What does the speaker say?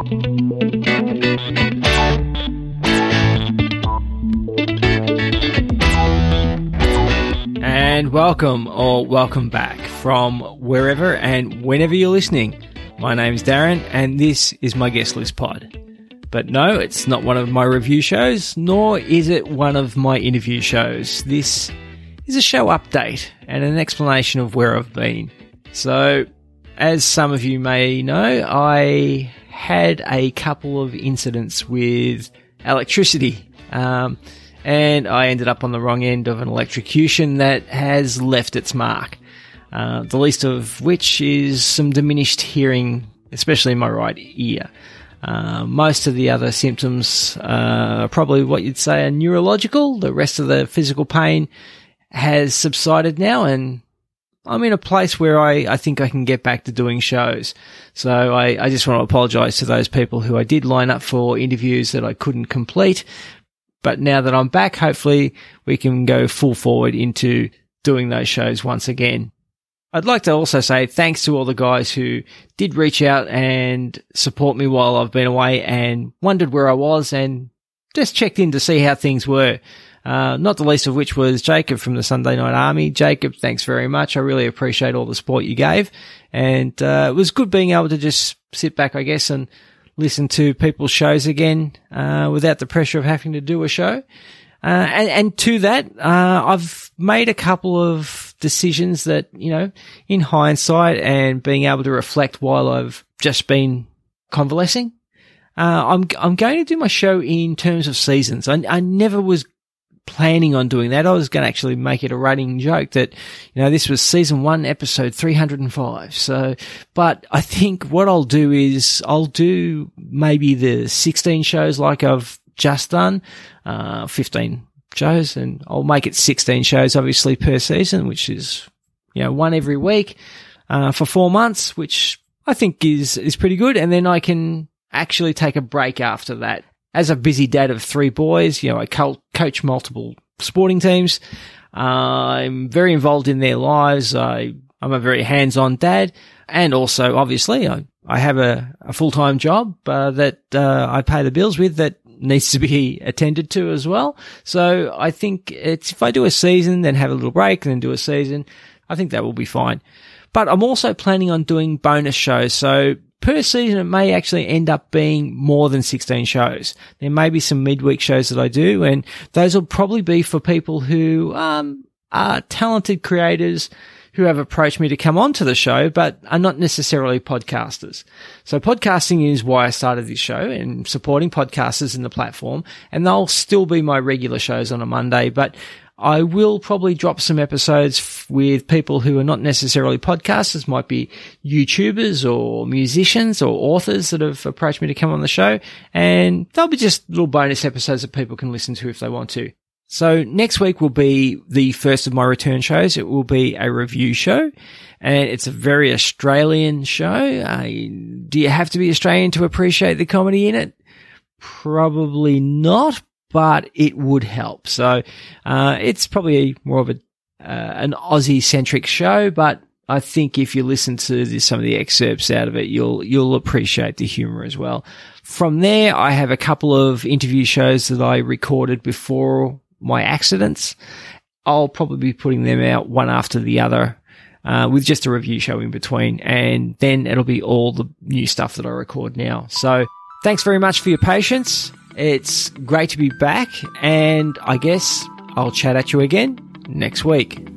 And welcome or welcome back from wherever and whenever you're listening. My name's Darren and this is my guest list pod. But no, it's not one of my review shows, nor is it one of my interview shows. This is a show update and an explanation of where I've been. So, as some of you may know, I had a couple of incidents with electricity. Um, and I ended up on the wrong end of an electrocution that has left its mark. Uh, the least of which is some diminished hearing, especially in my right ear. Uh, most of the other symptoms are probably what you'd say are neurological. The rest of the physical pain has subsided now, and I'm in a place where I, I think I can get back to doing shows. So I, I just want to apologize to those people who I did line up for interviews that I couldn't complete. But now that I'm back, hopefully we can go full forward into doing those shows once again. I'd like to also say thanks to all the guys who did reach out and support me while I've been away and wondered where I was and just checked in to see how things were. Uh, not the least of which was Jacob from the Sunday Night Army. Jacob, thanks very much. I really appreciate all the support you gave. And, uh, it was good being able to just sit back, I guess, and listen to people's shows again, uh, without the pressure of having to do a show. Uh, and, and, to that, uh, I've made a couple of decisions that, you know, in hindsight and being able to reflect while I've just been convalescing, uh, I'm, I'm going to do my show in terms of seasons. I, I never was planning on doing that. I was going to actually make it a running joke that, you know, this was season one, episode 305. So, but I think what I'll do is I'll do maybe the 16 shows like I've just done, uh, 15 shows and I'll make it 16 shows obviously per season, which is, you know, one every week, uh, for four months, which I think is, is pretty good. And then I can actually take a break after that as a busy dad of three boys, you know, I co- coach multiple sporting teams. Uh, I'm very involved in their lives. I, I'm a very hands-on dad. And also, obviously, I, I have a, a full-time job, uh, that, uh, I pay the bills with that needs to be attended to as well. So I think it's, if I do a season, then have a little break and then do a season, I think that will be fine. But I'm also planning on doing bonus shows. So per season, it may actually end up being more than 16 shows. There may be some midweek shows that I do, and those will probably be for people who um, are talented creators who have approached me to come onto the show, but are not necessarily podcasters. So podcasting is why I started this show and supporting podcasters in the platform, and they'll still be my regular shows on a Monday, but I will probably drop some episodes with people who are not necessarily podcasters, might be YouTubers or musicians or authors that have approached me to come on the show. And they'll be just little bonus episodes that people can listen to if they want to. So next week will be the first of my return shows. It will be a review show and it's a very Australian show. Do you have to be Australian to appreciate the comedy in it? Probably not, but it would help. So uh, it's probably more of a uh, an Aussie centric show, but I think if you listen to this, some of the excerpts out of it, you'll you'll appreciate the humor as well. From there, I have a couple of interview shows that I recorded before my accidents. I'll probably be putting them out one after the other. Uh, with just a review show in between, and then it'll be all the new stuff that I record now. So, thanks very much for your patience. It's great to be back, and I guess I'll chat at you again next week.